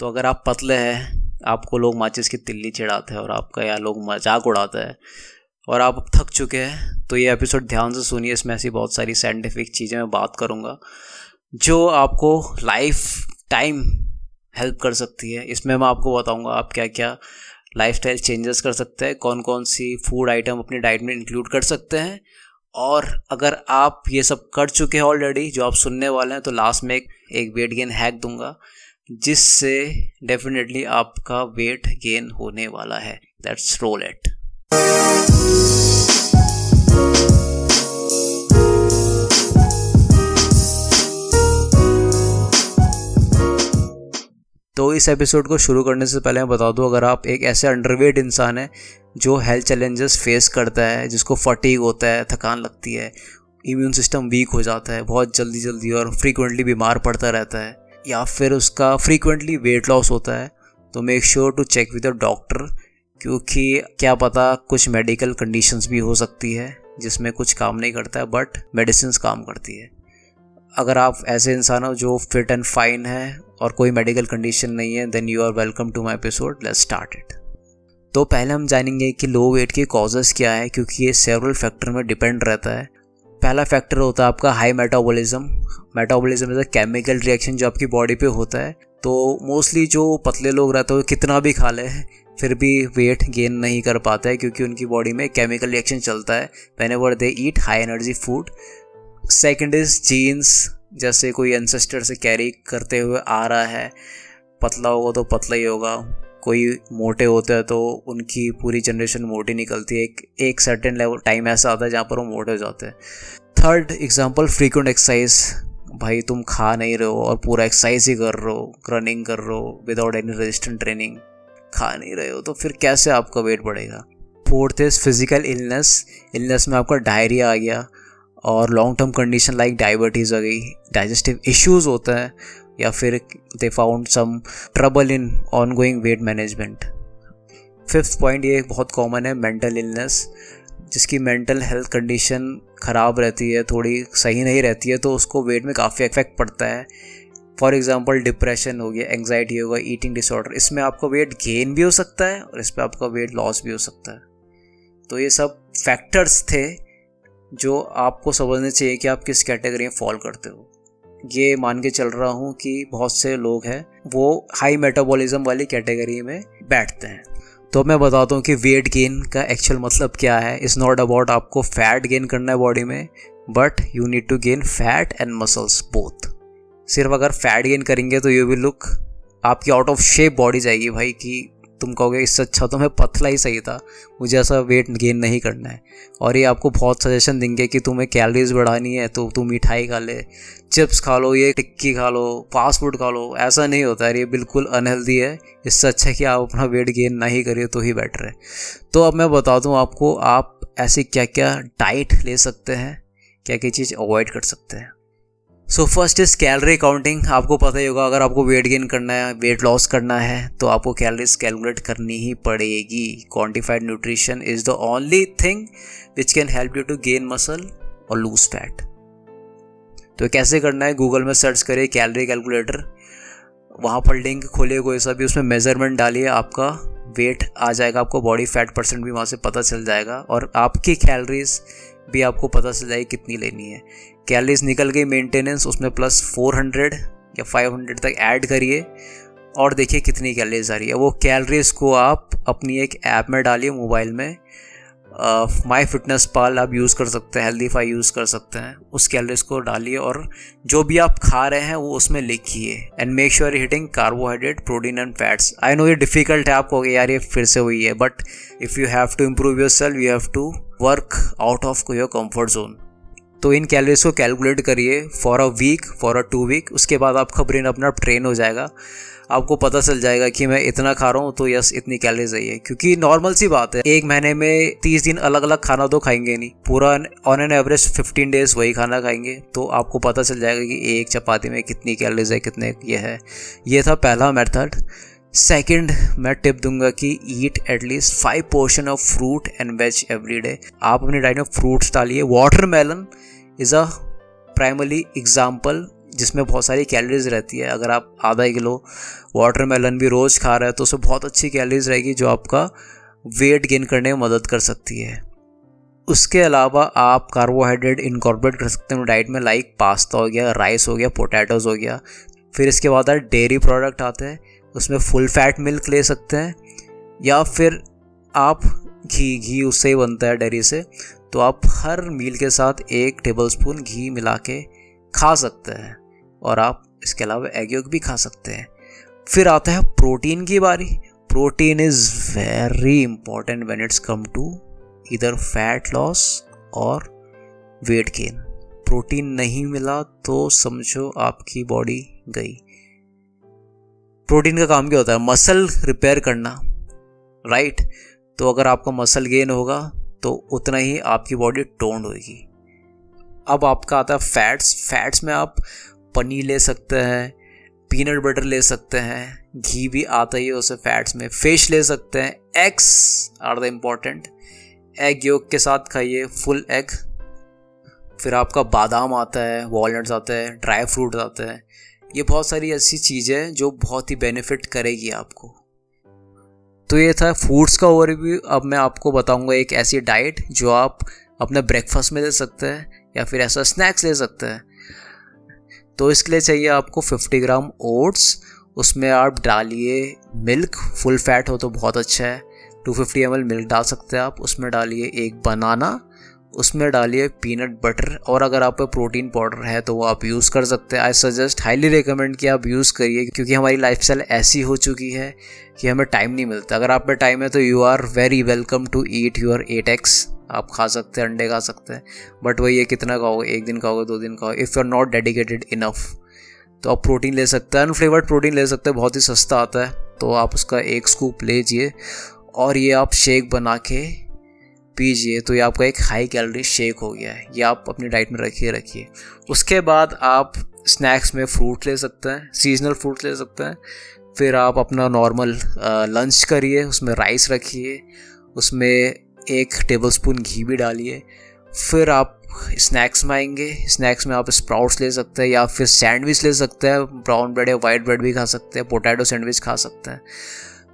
तो अगर आप पतले हैं, आपको लोग माचिस की तिल्ली चढ़ाते हैं और आपका या लोग मज़ाक उड़ाते हैं और आप थक चुके हैं तो ये एपिसोड ध्यान से सुनिए। इसमें ऐसी बहुत सारी साइंटिफिक चीज़ें मैं बात करूँगा, जो आपको लाइफ टाइम हेल्प कर सकती है। इसमें मैं आपको बताऊँगा आप क्या क्या लाइफ स्टाइल चेंजेस कर सकते हैं कौन कौन सी फ़ूड आइटम अपनी डाइट में इंक्लूड कर सकते हैं। और अगर आप ये सब कर चुके हैं ऑलरेडी जो आप सुनने वाले हैं तो लास्ट में एक एक वेट गेन हैक दूँगा। जिससे डेफिनेटली आपका वेट गेन होने वाला है। दैट्स रोल इट तो इस एपिसोड को शुरू करने से पहले मैं बता दूँ, अगर आप एक ऐसे अंडरवेट इंसान है जो हेल्थ चैलेंजेस फेस करता है, जिसको फटीक होता है, थकान लगती है इम्यून सिस्टम वीक हो जाता है, बहुत जल्दी जल्दी और फ्रीक्वेंटली बीमार पड़ता रहता है या फिर उसका फ्रीक्वेंटली वेट लॉस होता है तो make sure to check with a doctor क्योंकि क्या पता कुछ मेडिकल कंडीशंस भी हो सकती है, जिसमें कुछ काम नहीं करता है बट मेडिसिन काम करती है। अगर आप ऐसे इंसान हो जो फिट एंड फाइन है, और कोई मेडिकल कंडीशन नहीं है then you are welcome to my episode let's start it तो पहले हम जानेंगे कि लो वेट के कॉजेज़ क्या है, क्योंकि ये सेवरल फैक्टर में डिपेंड रहता है। पहला फैक्टर होता है आपका high metabolism metabolism is a chemical reaction जो आपकी बॉडी पे होता है तो मोस्टली जो पतले लोग रहते हैं कितना भी खा ले, फिर भी वेट गेन नहीं कर पाता है, क्योंकि उनकी बॉडी में केमिकल रिएक्शन चलता है whenever they eat high energy food second is genes जैसे कोई एंसेस्टर से कैरी करते हुए आ रहा है, पतला होगा तो पतला ही होगा, कोई मोटे होते हैं तो उनकी पूरी जनरेशन मोटी निकलती है, एक एक सर्टेन लेवल टाइम ऐसा आता है जहाँ पर वो मोटे हो जाते हैं। थर्ड एग्ज़ाम्पल फ्रीक्वेंट एक्सरसाइज भाई तुम खा नहीं रहे हो और पूरा एक्सरसाइज ही कर रहे हो रनिंग कर रहे हो विदाउट एनी रेजिस्टेंट ट्रेनिंग खा नहीं रहे हो तो फिर कैसे आपका वेट बढ़ेगा? Fourth is physical illness illness में आपका डायरिया आ गया और long term condition like diabetes आ गई डाइजेस्टिव इश्यूज़ होते हैं या फिर they found some trouble in on going weight management fifth point ये बहुत कॉमन है मेंटल इलनेस जिसकी मेंटल हेल्थ कंडीशन ख़राब रहती है, थोड़ी सही नहीं रहती है तो उसको वेट में काफ़ी इफ़ेक्ट पड़ता है। फॉर एग्ज़ाम्पल डिप्रेशन हो गया एंगजाइटी होगा ईटिंग डिसऑर्डर इसमें आपका वेट गेन भी हो सकता है और इस पर आपका वेट लॉस भी हो सकता है। तो ये सब फैक्टर्स थे जो आपको समझने चाहिए कि आप किस कैटेगरी में फॉल करते हो। ये मान के चल रहा हूँ कि बहुत से लोग हैं, वो हाई मेटाबॉलिज्म वाली कैटेगरी में बैठते हैं। तो मैं बताता हूँ कि वेट गेन का एक्चुअल मतलब क्या है। इज़ नॉट अबाउट आपको फैट गेन करना है बॉडी में but you need to gain fat and muscles both सिर्फ़ अगर फैट गेन करेंगे तो यू विल लुक आपकी आउट ऑफ़ शेप बॉडी जाएगी भाई कि तुम कहोगे, इससे अच्छा तो मैं पतला ही सही था। मुझे ऐसा वेट गेन नहीं करना है। और ये आपको बहुत सजेशन देंगे कि तुम्हें कैलरीज बढ़ानी है तो तुम मिठाई खा ले चिप्स खा लो, ये टिक्की खा लो फास्ट फ़ूड खा लो। ऐसा नहीं होता है, ये बिल्कुल अनहेल्दी है। इससे अच्छा है कि आप अपना वेट गेन नहीं करिए तो ही बेटर है। तो अब मैं बता दूँ आपको, आप ऐसी क्या क्या डाइट ले सकते हैं क्या क्या चीज़ अवॉइड कर सकते हैं। So first is calorie counting आपको पता ही होगा, अगर आपको वेट गेन करना है वेट लॉस करना है तो आपको कैलरीज कैलकुलेट करनी ही पड़ेगी। Quantified nutrition is the only thing which can help you to gain muscle और लूज फैट तो कैसे करना है? गूगल में सर्च करिए कैलरी कैलकुलेटर वहाँ पर लिंक खोलिए, कोई सा भी उसमें मेज़रमेंट डालिए, आपका वेट आ जाएगा, आपको बॉडी फैट परसेंट भी वहाँ से पता चल जाएगा और आपकी कैलरीज भी आपको पता चल जाएगी कितनी लेनी है। कैलरीज निकल गई मेंटेनेंस उसमें प्लस 400 या 500 तक ऐड करिए। और देखिए कितनी कैलरीज आ रही है। वो कैलरीज को आप अपनी एक ऐप में डालिए मोबाइल में। माई फिटनेस पाल आप यूज़ कर सकते हैं हेल्दी फाई यूज़ कर सकते हैं। उस कैलरीज को डालिए और जो भी आप खा रहे हैं, वो उसमें लिखिए। And make sure hitting carbohydrate protein and fats I know ये डिफ़िकल्ट है आपको यार ये फिर से हुई है but if you have to improve your self you have to work out of your comfort zone तो इन कैलोरीज को कैलकुलेट करिए for a week for a two week उसके बाद आपका ब्रेन अपना ट्रेन हो जाएगा। आपको पता चल जाएगा कि मैं इतना खा रहा हूँ तो यस इतनी कैलोरीज है क्योंकि नॉर्मल सी बात है, एक महीने में तीस दिन अलग अलग खाना तो खाएँगे नहीं। पूरा on an average fifteen days वही खाना खाएँगे। तो आपको पता चल जाएगा कि एक चपाती में कितनी कैलोरीज है, कितने ये है। ये था पहला मेथड सेकेंड मैं टिप दूँगा कि eat at least five portion of fruit and veg every day आप अपनी डाइट में फ्रूट्स डालिए. Watermelon is a primary example जिसमें बहुत सारी कैलोरीज रहती है. अगर आप आधा किलो वाटरमेलन भी रोज़ खा रहे हैं तो उसमें बहुत अच्छी कैलोरीज रहेगी जो आपका वेट गेन करने में मदद कर सकती है. उसके अलावा आप कार्बोहाइड्रेट इनकॉर्पोरेट कर सकते हैं. डाइट में लाइक पास्ता हो गया राइस हो गया पोटैटोज़ हो गया. फिर इसके बाद डेयरी प्रोडक्ट आते हैं. उसमें फुल फैट मिल्क ले सकते हैं, या फिर आप घी घी उससे ही बनता है डेयरी से तो आप हर मील के साथ एक टेबल स्पून घी मिला के खा सकते हैं, और आप इसके अलावा एग योग भी खा सकते हैं। फिर आता है प्रोटीन की बारी। Protein is very important when it's come to इधर फैट लॉस और वेट गेन प्रोटीन नहीं मिला तो समझो आपकी बॉडी गई। प्रोटीन का काम क्या होता है? मसल रिपेयर करना राइट तो अगर आपका मसल गेन होगा तो उतना ही आपकी बॉडी टोन्ड होगी अब आपका आता है फैट्स फैट्स में आप पनीर ले सकते हैं पीनट बटर ले सकते हैं, घी भी आता ही है उसे फैट्स में। फ़िश ले सकते हैं। Eggs are the important egg yolk के साथ खाइए फुल एग फिर आपका बादाम आता है वॉलट्स आते हैं ड्राई फ्रूट आते हैं। ये बहुत सारी ऐसी चीज़ें हैं जो बहुत ही बेनिफिट करेगी आपको। तो ये था फूड्स का ओवरव्यू अब मैं आपको बताऊँगा एक ऐसी डाइट जो आप अपने ब्रेकफास्ट में ले सकते हैं या फिर ऐसा स्नैक्स ले सकते हैं। तो इसके लिए चाहिए आपको 50 ग्राम ओट्स उसमें आप डालिए मिल्क फुल फैट हो तो बहुत अच्छा है। 250 फिफ्टी मिल्क डाल सकते हैं आप। उसमें डालिए एक बनाना उसमें डालिए पीनट बटर और अगर आप प्रोटीन पाउडर है तो वो आप यूज़ कर सकते हैं। आई सजेस्ट हाईली रिकमेंड कि आप यूज़ करिए क्योंकि हमारी लाइफ ऐसी हो चुकी है कि हमें टाइम नहीं मिलता। अगर आप पे टाइम है तो you are very welcome to eat your eight eggs आप खा सकते हैं, अंडे खा सकते हैं। बट वही है, कितना खाओगे? एक दिन खाओगे, दो दिन खाओगे। If you are not dedicated enough तो आप प्रोटीन ले सकते हैं। अनफ्लेवर्ड प्रोटीन ले सकते हैं, बहुत ही सस्ता आता है। तो आप उसका एक स्कूप लीजिए और ये आप शेक बना के पीजिए तो ये आपका एक हाई कैलोरी शेक हो गया है। ये आप अपनी डाइट में रखिए रखिए। उसके बाद आप स्नैक्स में फ्रूट ले सकते हैं सीजनल फ्रूट ले सकते हैं। फिर आप अपना नॉर्मल लंच करिए, उसमें राइस रखिए, उसमें एक टेबल स्पून घी भी डालिए। फिर आप स्नैक्स में आएँगे स्नैक्स में आप स्प्राउट्स ले सकते हैं या फिर सैंडविच ले सकते हैं ब्राउन ब्रेड या वाइट ब्रेड भी खा सकते हैं पोटैटो सैंडविच खा सकते हैं।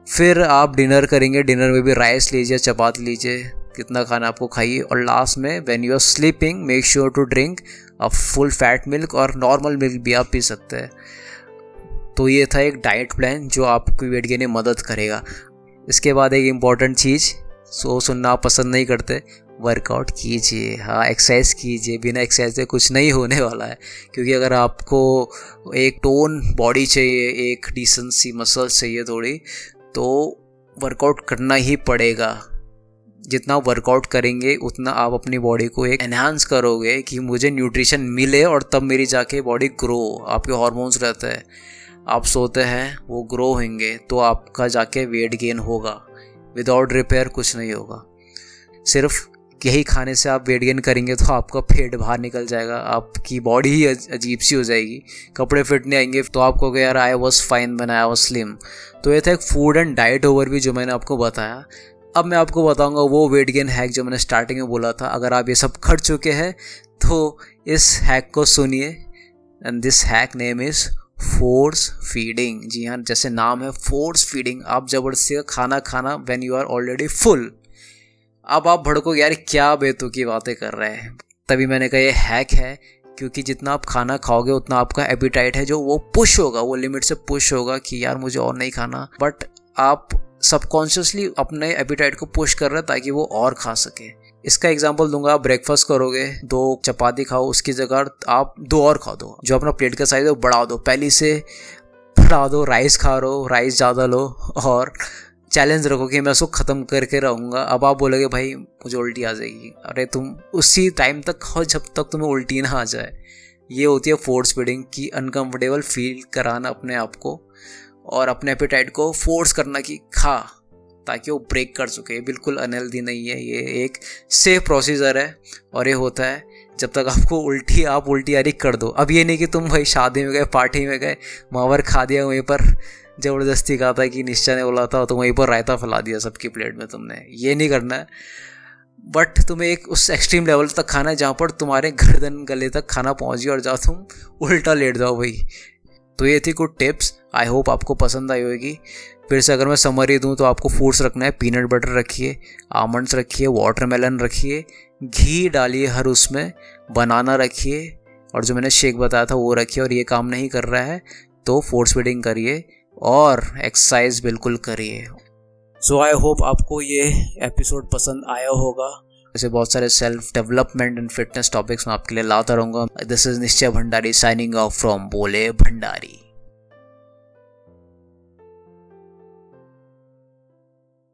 फिर आप डिनर करेंगे डिनर में भी राइस लीजिए, चपाती लीजिए कितना खाना आपको खाइए। और लास्ट में when you are sleeping make sure to drink a full fat milk और नॉर्मल मिल्क भी आप पी सकते हैं। तो ये था एक डाइट प्लान जो आपको वेट गेन में मदद करेगा। इसके बाद एक इंपॉर्टेंट चीज़ सो सुनना आप पसंद नहीं करते वर्कआउट कीजिए। हाँ एक्सरसाइज कीजिए। बिना एक्सरसाइज से कुछ नहीं होने वाला है। क्योंकि अगर आपको एक टोन बॉडी चाहिए, एक डिसेंसी मसल्स चाहिए थोड़ी तो वर्कआउट करना ही पड़ेगा। जितना वर्कआउट करेंगे, उतना आप अपनी बॉडी को एक एनहांस करोगे कि मुझे न्यूट्रिशन मिले और तब मेरी जाके बॉडी ग्रो आपके हॉर्मोन्स रहते हैं। आप सोते हैं, वो ग्रो होंगे तो आपका जाके वेट गेन होगा। विदाउट रिपेयर कुछ नहीं होगा। सिर्फ़ यही खाने से आप वेट गेन करेंगे तो आपका पेट बाहर निकल जाएगा, आपकी बॉडी ही अजीब सी हो जाएगी। कपड़े फिट नहीं आएँगे तो आपको यार आई वॉज़ फाइन बनाया वॉज़ स्लिम तो ये था एक फ़ूड एंड डाइट ओवर भी जो मैंने आपको बताया। अब मैं आपको बताऊँगा वो वेट गेन हैक जो मैंने स्टार्टिंग में बोला था। अगर आप ये सब खट चुके हैं तो इस हैक को सुनिए। And this hack name is force feeding जी हाँ जैसे नाम है फोर्स फीडिंग आप ज़बरदस्ती का खाना खाना when you are already full अब आप भड़को, यार, क्या बेतु की बातें कर रहे हैं? तभी मैंने कहा, ये हैक है, क्योंकि जितना आप खाना खाओगे, उतना आपका एपिटाइट है जो वो पुश होगा, वो लिमिट से पुश होगा कि यार, मुझे और नहीं खाना। बट आप सबकॉन्शियसली अपने एपिटाइट को पुश कर रहे हैं ताकि वो और खा सके। इसका एग्ज़ाम्पल दूँगा आप ब्रेकफास्ट करोगे, दो चपाती खाओ, उसकी जगह आप दो और खा दो। जो अपना प्लेट का साइज़ है वो बढ़ा दो। पहली से बढ़ा दो राइस खा लो राइस ज़्यादा लो और चैलेंज रखो कि मैं उसको ख़त्म करके रहूँगा। अब आप बोलोगे, भाई, मुझे उल्टी आ जाएगी। अरे, तुम उसी टाइम तक खाओ जब तक तुम्हें उल्टी ना आ जाए। ये होती है फोर्स फीडिंग की अनकम्फर्टेबल फील कराना अपने आप को। और अपने एपेटाइट को फोर्स करना कि खा, ताकि वो ब्रेक कर सके बिल्कुल अनहेल्दी नहीं है, ये एक सेफ़ प्रोसीजर है और ये होता है, जब तक आपको उल्टी, आप उल्टी यारी कर दो। अब ये नहीं कि तुम भाई शादी में गए पार्टी में गए मावर खा दिया, वहीं पर ज़बरदस्ती कहा था कि निश्चय ने बोला था तो वहीं पर रायता फैला दिया सबकी प्लेट में तुमने। ये नहीं करना है। बट तुम्हें एक उस एक्सट्रीम लेवल तक खाना है जहाँ पर तुम्हारे गर्दन गले तक खाना पहुँच गया और जाओ तुम उल्टा लेट जाओ भाई। तो ये थी कुछ टिप्स। आई होप आपको पसंद आई होगी। फिर से अगर मैं समरी दूँ तो आपको फ्रूट्स रखना है। पीनट बटर रखिए आमंड्स रखिए वाटरमेलन रखिए, घी डालिए हर उसमें बनाना रखिए, और जो मैंने शेक बताया था, वो रखिए, और ये काम नहीं कर रहा है तो फोर्स फीडिंग करिए, और एक्सरसाइज बिल्कुल करिए। सो आई होप आपको ये एपिसोड पसंद आया होगा। ऐसे बहुत सारे self development and fitness topics मैं आपके लिए लाता रहूँगा। दिस इज़ निश्चय भंडारी साइनिंग ऑफ़ फ्रॉम बोले भंडारी